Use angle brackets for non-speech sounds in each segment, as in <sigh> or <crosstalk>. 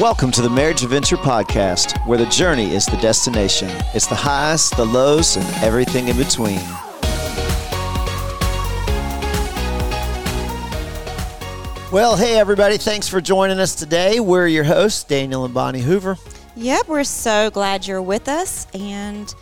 Welcome to the Marriage Adventure Podcast, where the journey is the destination. It's the highs, the lows, and everything in between. Well, hey, everybody. Thanks for joining us today. We're your hosts, Daniel and Bonnie Hoover. Yep, we're so glad you're with us. And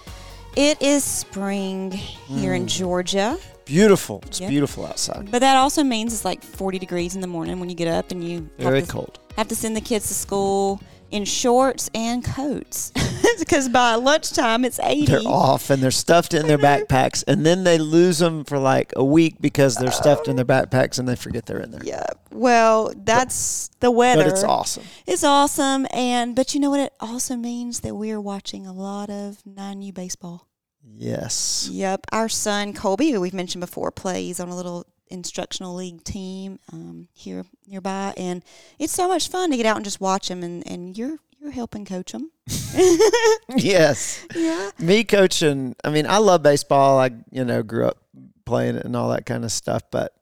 it is spring here in mm. Georgia. Beautiful. It's Yep. beautiful outside. But that also means it's like 40 degrees in the morning when you get up and you Very have, to, cold. have to send the kids to school in shorts and coats. <laughs> Because by lunchtime, it's 80. They're off and they're stuffed in their <laughs> backpacks, and then they lose them for like a week because they're stuffed in their backpacks and they forget they're in there. Yeah. Well, that's the weather. But it's awesome. It's awesome. And, but you know what? It also means that we are watching a lot of 9U baseball. Yes. Yep. Our son Colby, who we've mentioned before, plays on a little instructional league team um, here nearby, and it's so much fun to get out and just watch him. And, and you're you're helping coach him. <laughs> <laughs> Yes. Yeah. Me coaching, I mean, I love baseball. I, you know, grew up playing it and all that kind of stuff, but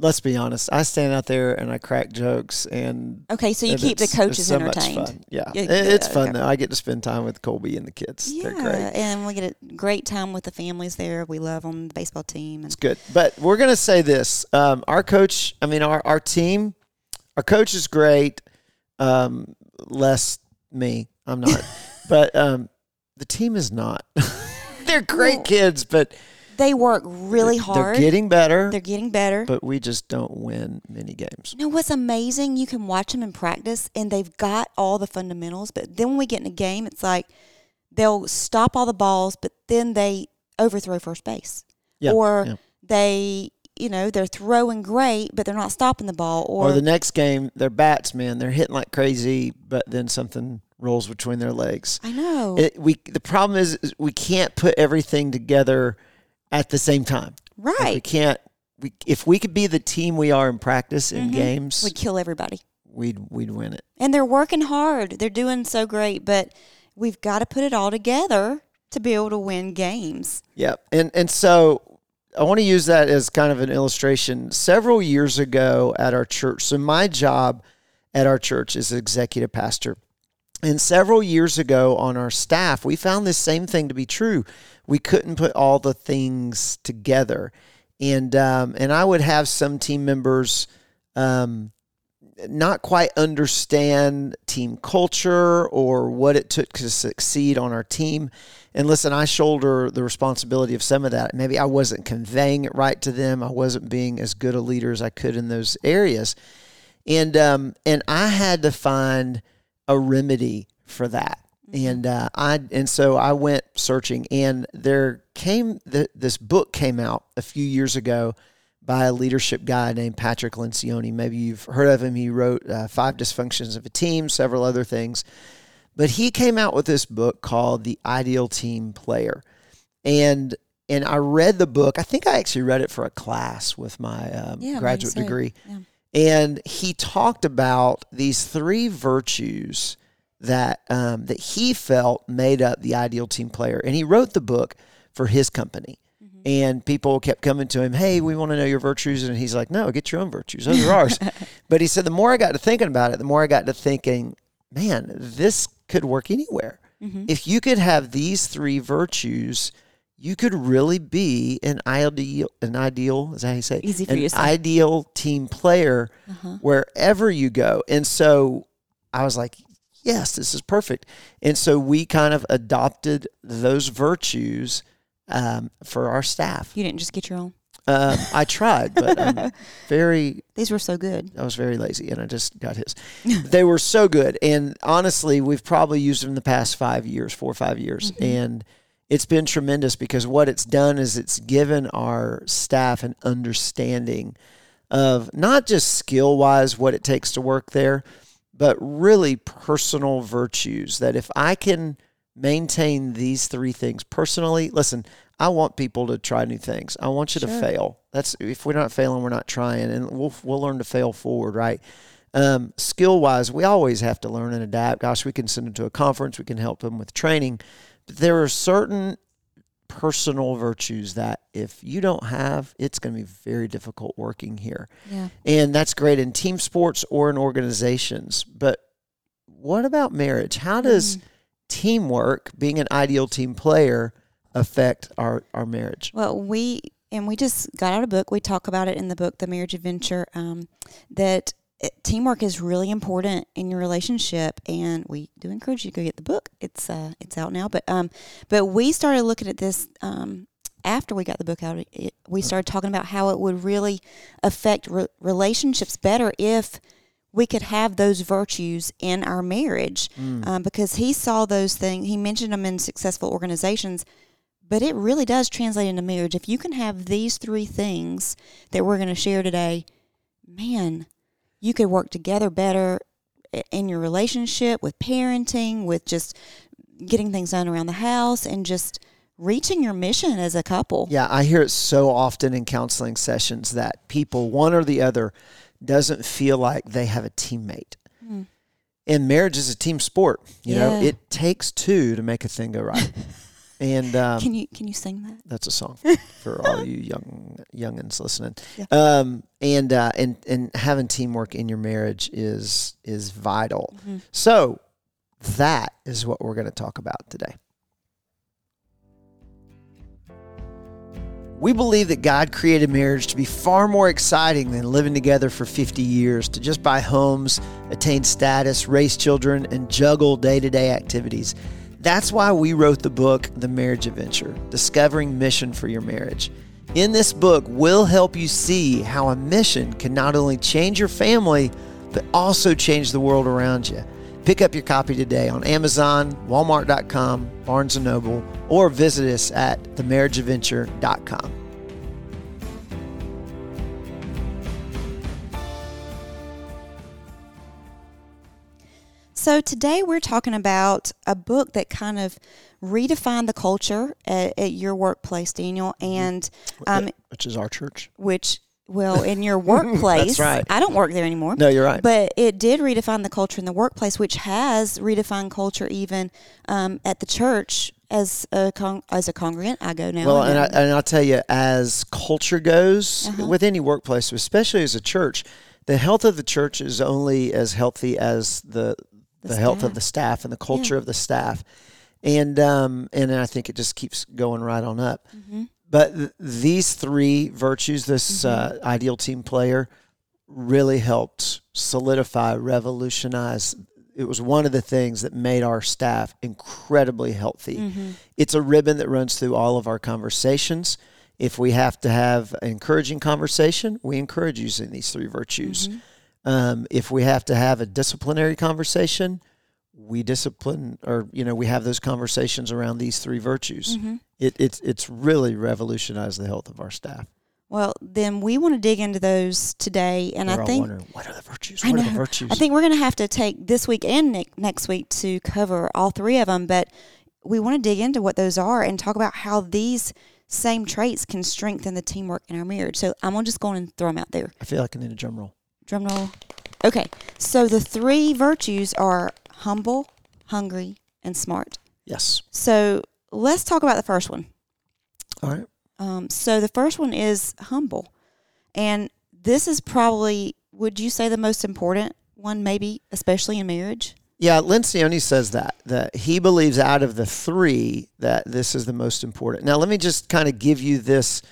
let's be honest. I stand out there and I crack jokes and Okay, so you keep the coaches so entertained. Yeah. Yeah, It- it's yeah, fun though. I get to spend time with Colby and the kids. Yeah, They're great. and we get a great time with the families there. We love them, the baseball team, and It's good. But we're going to say this. Um, our coach, I mean, our, our team, our coach is great. Um, less me. I'm not. <laughs> but um, the team is not. <laughs> They're great Well, kids, but they work really hard. they're getting better. They're getting better. but we just don't win many games. You know what's amazing? You can watch them in practice and they've got all the fundamentals, but then when we get in a game, it's like they'll stop all the balls, but then they overthrow first base. Yeah, or yeah. they, you know, they're throwing great, but they're not stopping the ball. Or, Or the next game, they're batsmen. They're hitting like crazy, but then something rolls between their legs. I know. It, we the problem is, is we can't put everything together at the same time. Like, we can't. We if we could be the team we are in practice in Mhm. games, Would kill everybody. we'd we'd win it. And they're working hard. They're doing so great, but we've got to put it all together to be able to win games. Yeah, and and so I want to use that as kind of an illustration. Several years ago at our church, so my job at our church is executive pastor. And several years ago on our staff, we found this same thing to be true. We couldn't put all the things together, and um, and I would have some team members um, not quite understand team culture or what it took to succeed on our team. And listen, I shoulder the responsibility of some of that. Maybe I wasn't conveying it right to them. I wasn't being as good a leader as I could in those areas, and um, and I had to find a remedy for that. And uh, I and so I went searching, and there came the, this book came out a few years ago by a leadership guy named Patrick Lencioni. Maybe you've heard of him. He wrote uh, Five Dysfunctions of a Team, several other things. But he came out with this book called The Ideal Team Player. And and I read the book. I think I actually read it for a class with my um, Yeah, graduate degree. Yeah. And he talked about these three virtues that um, that he felt made up the ideal team player. And he wrote the book for his company. And people kept coming to him, hey, we want to know your virtues. And he's like, no, get your own virtues. Those are ours. <laughs> but he said, the more I got to thinking about it, the more I got to thinking, man, this could work anywhere. Mm-hmm. If you could have these three virtues, you could really be an ideal, an ideal, is that how you say? Easy for an ideal team player Uh-huh. wherever you go. And so I was like, yes, this is perfect. And so we kind of adopted those virtues um, for our staff. You didn't just get your own. Um, I tried, but I'm <laughs> very These were so good. I was very lazy and I just got his. they were so good. And honestly, we've probably used them the past five years, four or five years. And it's been tremendous because what it's done is it's given our staff an understanding of not just skill wise what it takes to work there, but really personal virtues that if I can maintain these three things personally, listen, I want people to try new things. I want you to fail. That's if we're not failing, we're not trying, and we'll we'll learn to fail forward, right? Um, skill wise, we always have to learn and adapt. Gosh, we can send them to a conference, we can help them with training, but there are certain personal virtues that if you don't have, it's going to be very difficult working here. Yeah. And that's great in team sports or in organizations. But what about marriage? How does teamwork, being an ideal team player, affect our, our marriage? Well, we and we just got out a book. We talk about it in the book, The Marriage Adventure, um, that it, teamwork is really important in your relationship, and we do encourage you to go get the book. It's uh, it's out now, but um, but we started looking at this um, after we got the book out. It, we started talking about how it would really affect re- relationships better if we could have those virtues in our marriage, um, because he saw those things. He mentioned them in successful organizations but it really does translate into marriage. If you can have these three things that we're going to share today, man, you could work together better in your relationship, with parenting, with just getting things done around the house, and just reaching your mission as a couple. Yeah, I hear it so often in counseling sessions that people, one or the other, doesn't feel like they have a teammate. Hmm. And marriage is a team sport. You know, it takes two to make a thing go right. <laughs> and um, Can you can you sing that? that's a song <laughs> for all you young youngins listening. Yeah. Um, and uh, and and having teamwork in your marriage is is vital. Mm-hmm. So that is what we're going to talk about today. We believe that God created marriage to be far more exciting than living together for 50 years, to just buy homes, attain status, raise children, and juggle day to day activities. That's why we wrote the book, The Marriage Adventure Discovering Mission for Your Marriage. In this book, we'll help you see how a mission can not only change your family, but also change the world around you. Pick up your copy today on Amazon, Walmart.com, Barnes & Noble, or visit us at themarriageadventure.com. So today we're talking about a book that kind of redefined the culture at, at your workplace, Daniel, and um, Which is our church. which well <laughs> in your workplace. right. I don't work there anymore. No, you're right. But it did redefine the culture in the workplace, which has redefined culture even um, at the church as a con- as a congregant. I go now. Well, and, I, and I'll tell you, as culture goes Uh-huh. with any workplace, especially as a church, the health of the church is only as healthy as the the, The health of the staff and the culture of the staff, and um, and I think it just keeps going right on up. Mm-hmm. But th- these three virtues, this uh, ideal team player, really helped solidify, revolutionize. It was one of the things that made our staff incredibly healthy. Mm-hmm. It's a ribbon that runs through all of our conversations. If we have to have an encouraging conversation, we encourage using these three virtues. Mm-hmm. Um, if we have to have a disciplinary conversation, we discipline or you know we have those conversations around these three virtues. Mm-hmm. It, it's it's really revolutionized the health of our staff. Well, then we want to dig into those today, and We're I think what are the virtues? I What are the know. virtues? I think we're going to have to take this week and ne- next week to cover all three of them, but we want to dig into what those are and talk about how these same traits can strengthen the teamwork in our marriage. So I'm going to just go on and throw them out there. I feel like I need a drum roll. Drum roll. Okay. So the three virtues are humble, hungry, and smart. Yes. So let's talk about the first one. All right. Um, so the first one is humble. And this is probably, would you say, the most important one, maybe, especially in marriage? Yeah, Lencioni says that that he believes out of the three that this is the most important. Now, let me just kind of give you this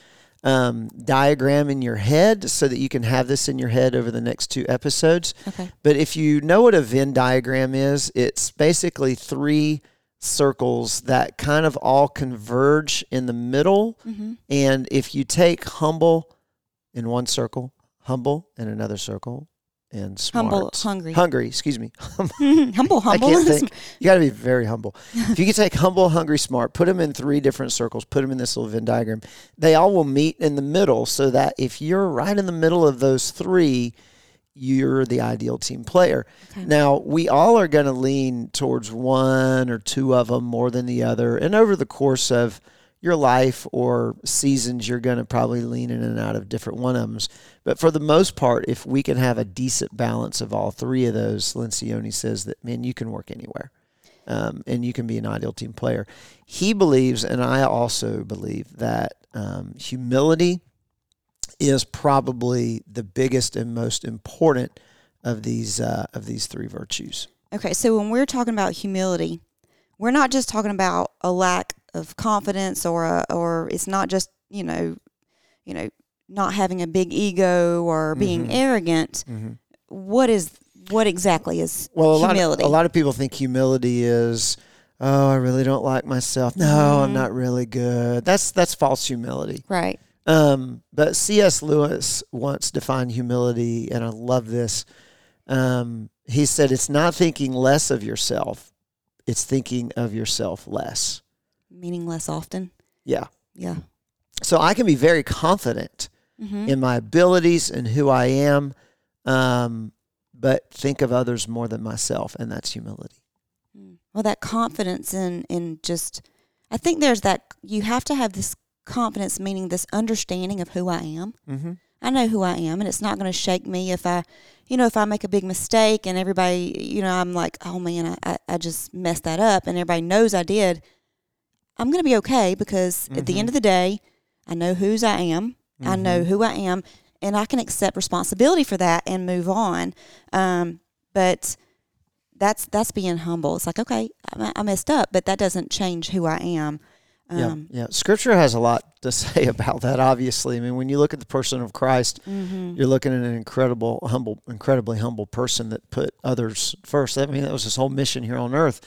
um, diagram in your head so that you can have this in your head over the next two episodes. Okay. But if you know what a Venn diagram is, it's basically three circles that kind of all converge in the middle. Mm-hmm. And if you take humble in one circle, humble in another circle, and smart, Humble, hungry. hungry, excuse me, <laughs> humble, <laughs> humble. I can't think. You got to be very humble. <laughs> if you could take humble, hungry, smart, put them in three different circles, put them in this little Venn diagram, they all will meet in the middle so that if you're right in the middle of those three, you're the ideal team player. Okay. Now, we all are going to lean towards one or two of them more than the other. And over the course of your life or seasons, you're going to probably lean in and out of different one of them. But for the most part, if we can have a decent balance of all three of those, Lencioni says that, man, you can work anywhere. Um, and you can be an ideal team player. He believes, and I also believe, that um, humility is probably the biggest and most important of these uh, of these three virtues. Okay, so when we're talking about humility, we're not just talking about a lack of confidence or a, or it's not just you know, you know, not having a big ego or being Mhm. arrogant. Mm-hmm. What is what exactly is Well, a humility? lot of, a lot of people think humility is, oh, I really don't like myself. No, I'm Mhm. not really good. That's that's false humility. right? Um, but C.S. Lewis once defined humility, and I love this. Um, he said, "It's not thinking less of yourself; it's thinking of yourself less." Meaning less often. Yeah. Yeah. So I can be very confident Mm-hmm. in my abilities and who I am, um, but think of others more than myself, and that's humility. Mm. Well, that confidence in in just, I think there's that you have to have this confidence, meaning this understanding of who I am. Mm-hmm. I know who I am, and it's not going to shake me if I, you know, if I make a big mistake and everybody, you know, I'm like, oh man, I, I, I just messed that up, and everybody knows I did. I'm going to be okay because at the end of the day, I know whose I am. I know who I am, and I can accept responsibility for that and move on. Um, but that's that's being humble. It's like, okay, I, I messed up, but that doesn't change who I am. Um, yeah, yeah. Scripture has a lot to <laughs> say about that. Obviously, I mean, when you look at the person of Christ, mhm. you're looking at an incredible, humble, incredibly humble person that put others first. I mean, that was his whole mission here on earth.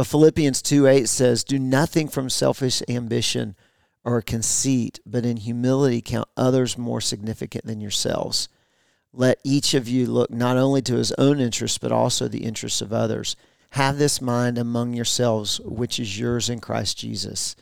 But Philippians 2 8 says, Do nothing from selfish ambition or conceit, but in humility count others more significant than yourselves. Let each of you look not only to his own interests, but also the interests of others. Have this mind among yourselves, which is yours in Christ Jesus,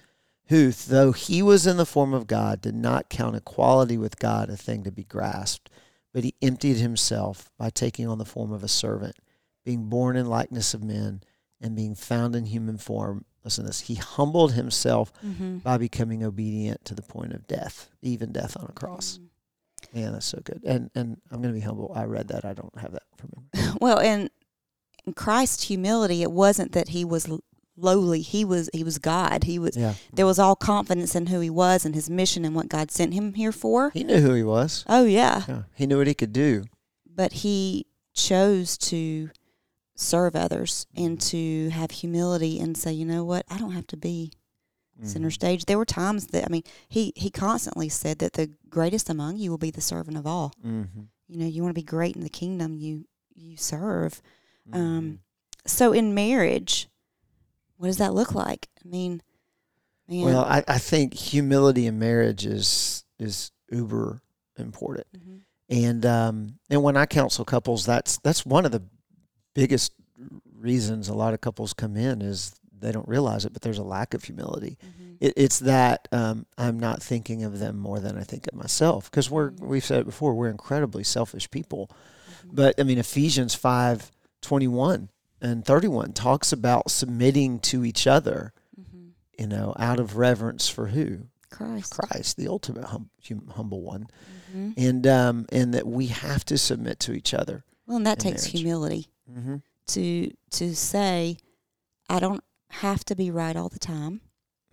who, though he was in the form of God, did not count equality with God a thing to be grasped, but he emptied himself by taking on the form of a servant, being born in likeness of men, and being found in human form. Listen to this. He humbled himself Mhm. by becoming obedient to the point of death, even death on a cross. Man, that's so good. And and I'm going to be humble. I read that. I don't have that from him. <laughs> Well, and in Christ's humility, it wasn't that he was lowly. He was he was God. He was Yeah. there was all confidence in who he was and his mission and what God sent him here for. He knew who he was. Oh yeah, Yeah. He knew what he could do. but he chose to serve others and to have humility and say, you know what, I don't have to be center Mhm. stage. There were times that I mean, he he constantly said that the greatest among you will be the servant of all. Mhm. You know, you want to be great in the kingdom, you you serve. Mhm. Um, so in marriage, what does that look like? I mean, man, Well, I, I think humility in marriage is is uber important. Mhm. And um, and when I counsel couples, that's that's one of the biggest reasons a lot of couples come in is they don't realize it, but there's a lack of humility. Mhm. It, it's that um, I'm not thinking of them more than I think of myself because we're Mhm. we've said it before we're incredibly selfish people. Mhm. But I mean Ephesians five twenty one and thirty one talks about submitting to each other, Mhm. you know, out of reverence for who Christ. Christ, the ultimate hum, hum, humble one, Mhm. and um, and that we have to submit to each other. Well, and that takes marriage. humility Mm-hmm. to to say, I don't have to be right all the time.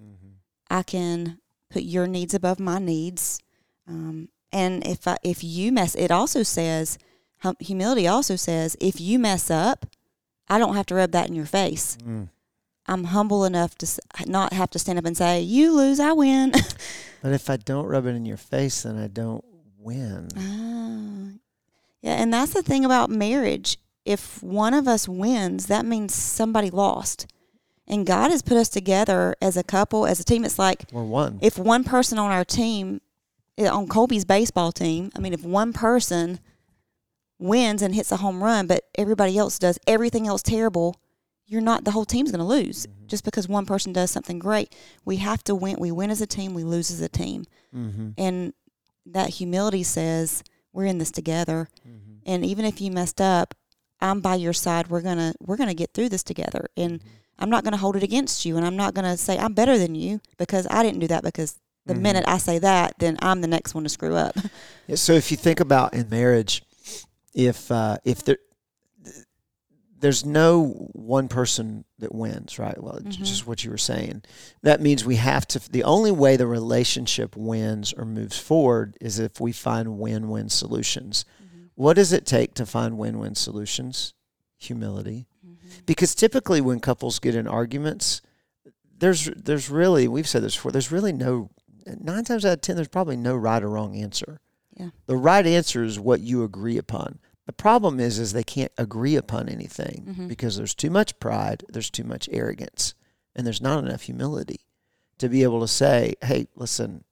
Mm-hmm. I can put your needs above my needs. Um, and if I, if you mess, it also says hum, humility also says if you mess up, I don't have to rub that in your face. Mm. I'm humble enough to s- not have to stand up and say you lose, I win. <laughs> But if I don't rub it in your face, then I don't win. Ah. yeah, and that's the thing about marriage. If one of us wins, that means somebody lost. And God has put us together as a couple, as a team. It's like We're one. if one person on our team, eh, on Colby's baseball team, I mean, if one person wins and hits a home run, but everybody else does everything else terrible, you're not, the whole team's going to lose Mhm. just because one person does something great. We have to win. We win as a team, we lose as a team. Mm-hmm. And that humility says, we're in this together. Mm-hmm. And even if you messed up, I'm by your side. We're going to, we're going to get through this together. And Mm-hmm. I'm not going to hold it against you. And I'm not going to say I'm better than you because I didn't do that because the Mhm. minute I say that, then I'm the next one to screw up. <laughs> Yeah, so if you think about in marriage, if uh, if there there's no one person that wins, right? Well, it's Mhm. just what you were saying. That means we have to. The only way the relationship wins or moves forward is if we find win-win solutions. What does it take to find win-win solutions? Humility. Because typically when couples get in arguments, there's there's really we've said this before. There's really no nine times out of ten. There's probably no right or wrong answer. Yeah. The right answer is what you agree upon. The problem is is they can't agree upon anything Mhm. because there's too much pride, there's too much arrogance, and there's not enough humility to be able to say, "Hey, listen,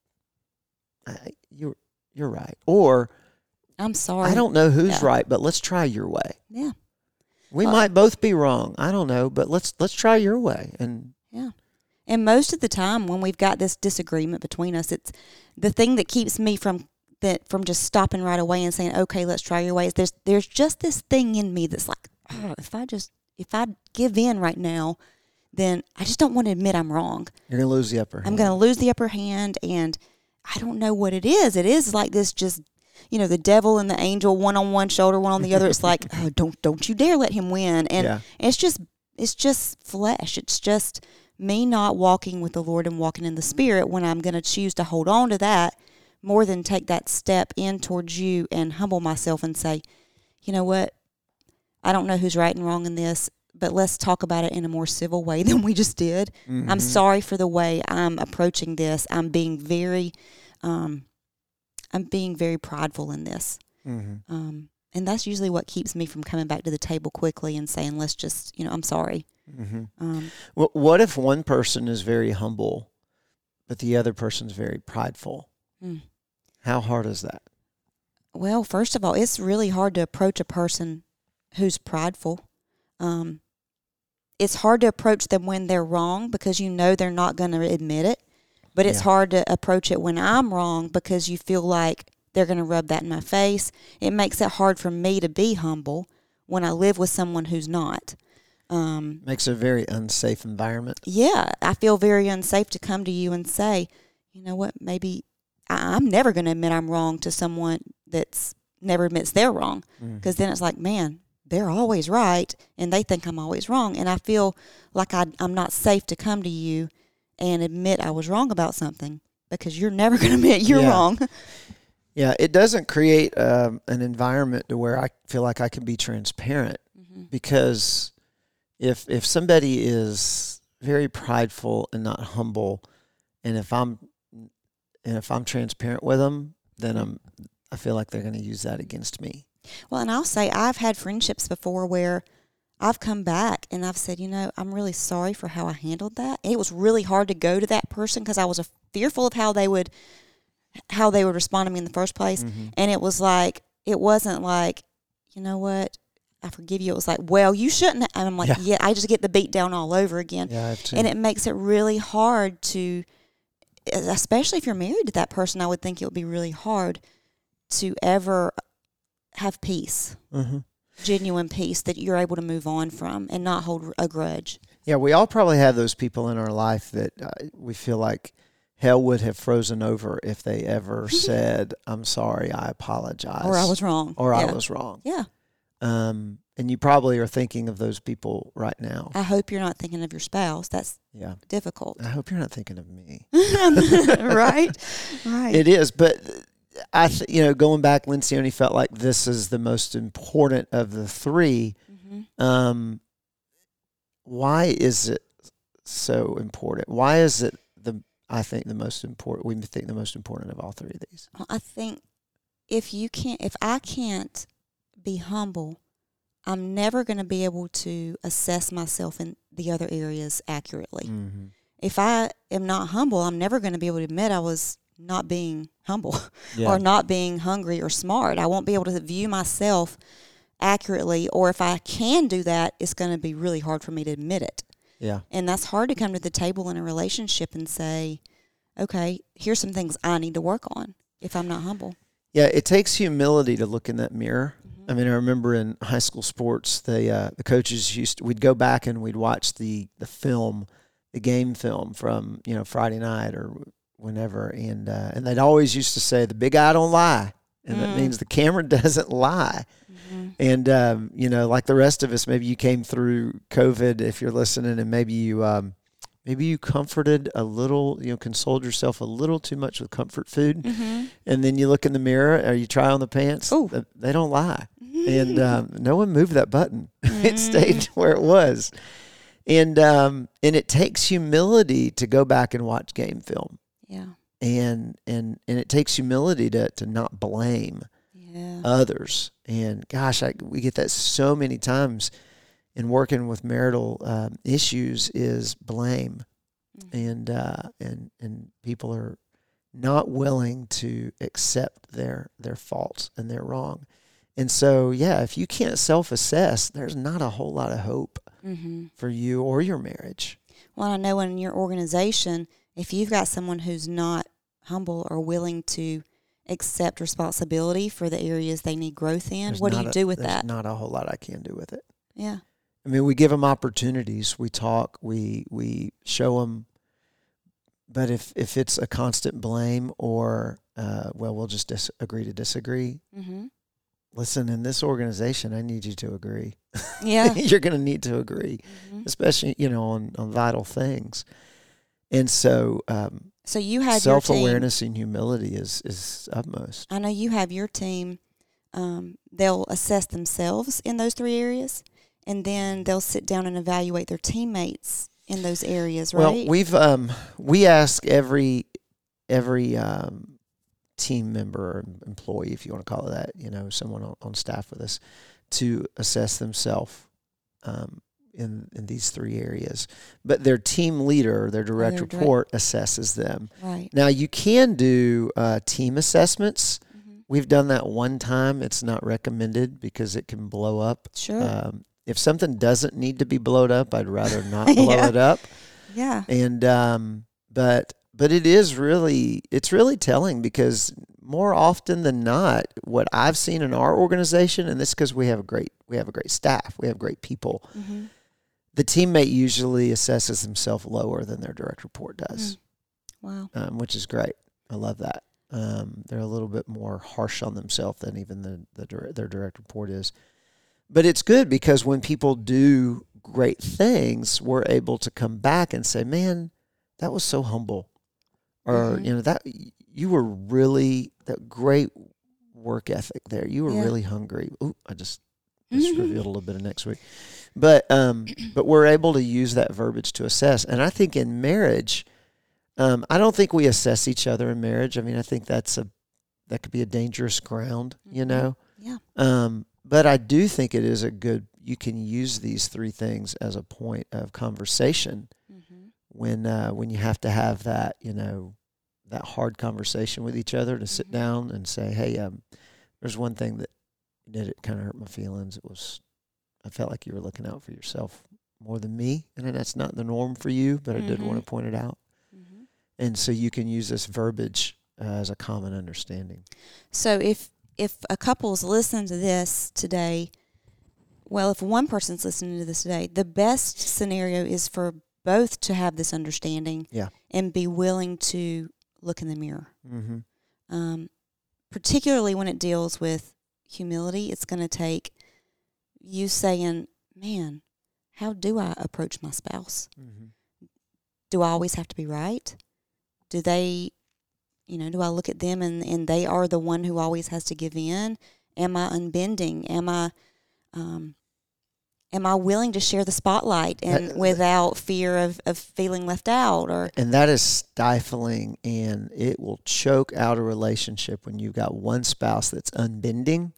I, you're you're right," or I'm sorry. "I don't know who's Yeah. right, but let's try your way." Yeah. We Well- might both be wrong. I don't know, but let's let's try your way. And Yeah. And most of the time when we've got this disagreement between us, it's the thing that keeps me from that from just stopping right away and saying, "Okay, let's try your ways." There's there's just this thing in me that's like, oh, if I just if I give in right now, then I just don't want to admit I'm wrong. you're gonna lose the upper hand. I'm going to lose the upper hand and I don't know what it is. It is like this just you know, the devil and the angel one on one shoulder, one on the other. It's <laughs> like, oh, don't don't you dare let him win. And yeah. it's just it's just flesh. It's just me not walking with the Lord and walking in the Spirit when I'm going to choose to hold on to that more than take that step in towards you and humble myself and say, you know what, I don't know who's right and wrong in this, but let's talk about it in a more civil way <laughs> than we just did. I'm Mhm. sorry for the way I'm approaching this. I'm being very, um, I'm being very prideful in this. Mhm. Um, and that's usually what keeps me from coming back to the table quickly and saying, let's just, you know, I'm sorry. Mhm. Um, Wh- What if one person is very humble, but the other person's very prideful? Hmm. How hard is that? well, first of all, it's really hard to approach a person who's prideful. Um, it's hard to approach them when they're wrong because you know they're not going to admit it. But it's Yeah. hard to approach it when I'm wrong because you feel like they're going to rub that in my face. It makes it hard for me to be humble when I live with someone who's not. Um, Makes a very unsafe environment. yeah, I feel very unsafe to come to you and say, you know what, maybe I, I'm never going to admit I'm wrong to someone that's never admits they're wrong. Mm. Because then it's like, man, they're always right and they think I'm always wrong. And I feel like I, I'm not safe to come to you and admit I was wrong about something because you're never <laughs> going to admit you're Yeah. wrong. <laughs> Yeah, it doesn't create um, an environment to where I feel like I can be transparent Mm-hmm. because if if somebody is very prideful and not humble, and if I'm and if I'm transparent with them, then I'm I feel like they're going to use that against me. Well, and I'll say I've had friendships before where I've come back and I've said, you know, I'm really sorry for how I handled that. It was really hard to go to that person because I was fearful of how they would how they would respond to me in the first place. And it was like it wasn't like, you know what, I forgive you. It was like, well, you shouldn't. And I'm like, Yeah. yeah, I just get the beat down all over again. Yeah, I have to. And it makes it really hard to, especially if you're married to that person. I would think it would be really hard to ever have peace hmm genuine peace that you're able to move on from and not hold a grudge. Yeah, we all probably have those people in our life that uh, we feel like hell would have frozen over if they ever <laughs> said, "I'm sorry, I apologize," Or I was wrong. or yeah. I was wrong. Yeah. Um, and you probably are thinking of those people right now. I hope you're not thinking of your spouse. That's yeah, difficult. I hope you're not thinking of me. <laughs> <laughs> right? Right. It is, but I, th- you know, going back, Lencioni felt like this is the most important of the three. Mhm. Um, why is it so important? Why is it the I think the most important? We think the most important of all three of these. Well, I think if you can't, if I can't be humble, I'm never going to be able to assess myself in the other areas accurately. Mm-hmm. If I am not humble, I'm never going to be able to admit I was not being humble. <laughs> Yeah. or not being hungry or smart. I won't be able to view myself accurately, or if I can do that, it's going to be really hard for me to admit it. yeah. And that's hard to come to the table in a relationship and say, okay, here's some things I need to work on if I'm not humble. Yeah, it takes humility to look in that mirror. Mm-hmm. I mean, I remember in high school sports, the uh, the coaches used to, we'd go back and we'd watch the the film, the game film from you know Friday night or whenever, and uh, and they'd always used to say the big eye don't lie, and that Mm. means the camera <laughs> doesn't lie. Mm-hmm. And um, you know, like the rest of us, maybe you came through COVID if you're listening, and maybe you um, maybe you comforted a little, you know, consoled yourself a little too much with comfort food, Mm-hmm. and then you look in the mirror or you try on the pants. Ooh. They don't lie. and um, no one moved that button. <laughs> it stayed where it was, and um, and it takes humility to go back and watch game film, Yeah. and and and it takes humility to to not blame Yeah. others. And gosh, I, we get that so many times in working with marital um, issues is blame, Mhm. and uh, and and people are not willing to accept their their faults and their wrong. And so, yeah, if you can't self-assess, there's not a whole lot of hope Mm-hmm. for you or your marriage. Well, I know in your organization, if you've got someone who's not humble or willing to accept responsibility for the areas they need growth in, There's what do you a- do with there's that? Not a whole lot I can do with it. yeah. I mean, we give them opportunities. We talk. We we show them. But if if it's a constant blame or uh, well, we'll just dis- agree to disagree. Mm-hmm. Listen, in this organization, I need you to agree. Yeah. <laughs> You're going to need to agree, Mhm. especially you know on on vital things. And so, um, So you had self awareness and humility is is utmost. I know you have your team. Um, they'll assess themselves in those three areas, and then they'll sit down and evaluate their teammates in those areas. Right? Well, we've um, we ask every every um, team member or employee, if you want to call it that, you know, someone on, on staff with us, to assess themselves um, in in these three areas. But their team leader, their direct their direct- report, assesses them. right. Now you can do uh, team assessments. hmm We've done that one time. It's not recommended because it can blow up. Sure. Um, if something doesn't need to be blown up, I'd rather <laughs> not blow Yeah. it up yeah. and um, but but it is really it's really telling because more often than not, what I've seen in our organization, and this because we have a great we have a great staff, we have great people. hmm The teammate usually assesses himself lower than their direct report does, Wow. um, which is great. I love that. Um, they're a little bit more harsh on themselves than even the, the their direct report is. But it's good because when people do great things, we're able to come back and say, "Man, that was so humble," or Mhm. you know that you were really that great work ethic there. You were Yeah. really hungry. Ooh, I just just revealed a little bit of next week. But um, but we're able to use that verbiage to assess, and I think in marriage, um, I don't think we assess each other in marriage. I mean, I think that's a that could be a dangerous ground, you Mhm. know. Yeah. Um, but I do think it is a good. You can use these three things as a point of conversation hmm when uh, when you have to have that, you know, that hard conversation with each other to sit Mhm. down and say, "Hey, um, there's one thing that did it kind of hurt my feelings. It was I felt like you were looking out for yourself more than me, and that's not the norm for you, but I did want to point it out." hmm And so you can use this verbiage uh, as a common understanding. So if if a couple's listening to this today, well, if one person's listening to this today, the best scenario is for both to have this understanding Yeah. and be willing to look in the mirror. Mm-hmm. Um, particularly when it deals with humility, it's going to take you saying, "Man, how do I approach my spouse? Mm-hmm. do I always have to be right? Do they, you know, do I look at them and, and they are the one who always has to give in? Am I unbending? Am I, um, am I willing to share the spotlight and That- without fear of, of feeling left out or, And that is stifling, and it will choke out a relationship when you've got one spouse that's unbending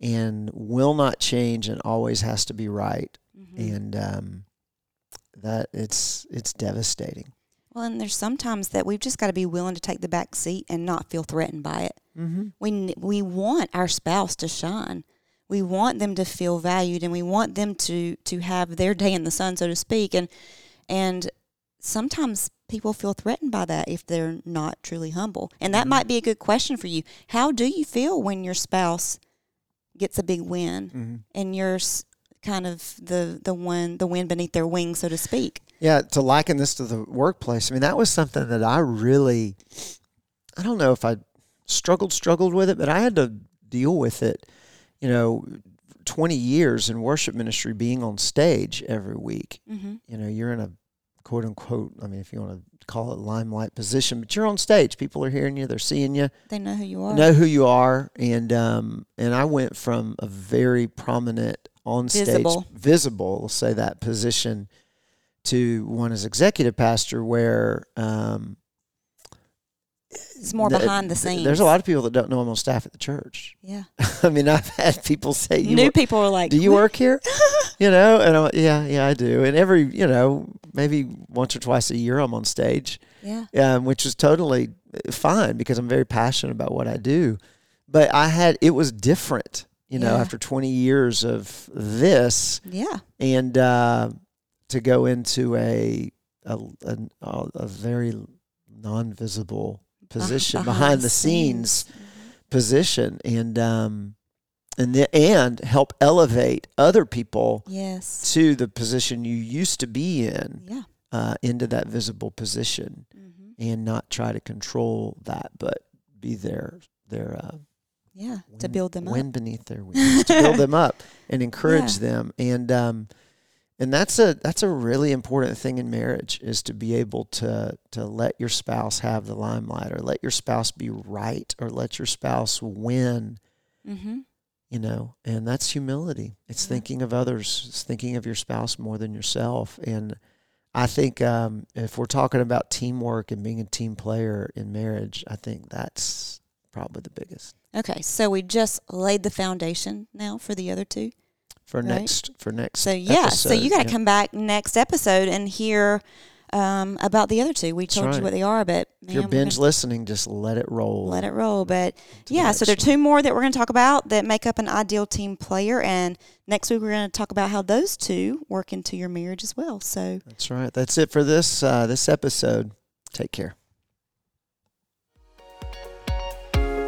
and will not change and always has to be right. mm-hmm. and um, that it's it's devastating. well, and there's sometimes that we've just got to be willing to take the back seat and not feel threatened by it. Mm-hmm. we we want our spouse to shine. We want them to feel valued, and we want them to to have their day in the sun, so to speak. And and sometimes people feel threatened by that if they're not truly humble. And that Mhm. might be a good question for you. How do you feel when your spouse gets a big win Mm-hmm. and you're kind of the the one the wind beneath their wings, so to speak? Yeah, to liken this to the workplace, I mean, that was something that I really, I don't know if I struggled, struggled with it, but I had to deal with it, you know, 20 years in worship ministry being on stage every week. Mm-hmm. You know, you're in a quote unquote. I mean, if you want to call it limelight position, but you're on stage. People are hearing you. They're seeing you. They know who you are. Know who you are. And um, and I went from a very prominent on stage, Visible. visible, we'll say that position, to one as executive pastor, where um, It's more behind the scenes. There's a lot of people that don't know I'm on staff at the church. Yeah. <laughs> I mean, I've had people say, "You New people are like, do you work here?" <laughs> you know, and I'm like, yeah, yeah, I do. And every, you know, maybe once or twice a year, I'm on stage, Yeah. um, which is totally uh, fine because I'm very passionate about what I do. But I had it was different, you know, Yeah. after 20 years of this, Yeah. and uh, to go into a a, a, a very non-visible position behind, the scenes, position and um and the, and help elevate other people Yes. to the position you used to be in Yeah. uh, into that visible position hmm and not try to control that but be there, their uh, Yeah. to build them up. wind beneath their wings to build them up <laughs> and encourage them and um and that's a that's a really important thing in marriage is to be able to to let your spouse have the limelight or let your spouse be right or let your spouse win Mm-hmm. you know and that's humility it's thinking of others it's thinking of your spouse more than yourself and i think um, if we're talking about teamwork and being a team player in marriage i think that's probably the biggest Okay. So we just laid the foundation now for the other two. For Right. next for next So yeah. so you got to yeah. come back next episode and hear um, about the other two. We told right. you what they are, but if you're man, binge gonna listening just let it roll let it roll. But to the yeah, so there are two more that we're going to talk about that make up an ideal team player, and next week we're going to talk about how those two work into your marriage as well. So that's right that's it for this uh, this episode take care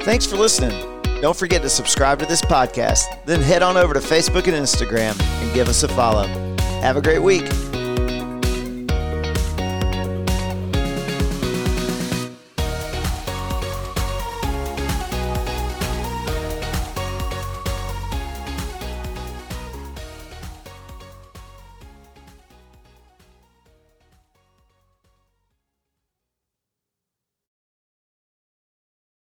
thanks for listening don't forget to subscribe to this podcast then head on over to facebook and instagram and give us a follow. Have a great week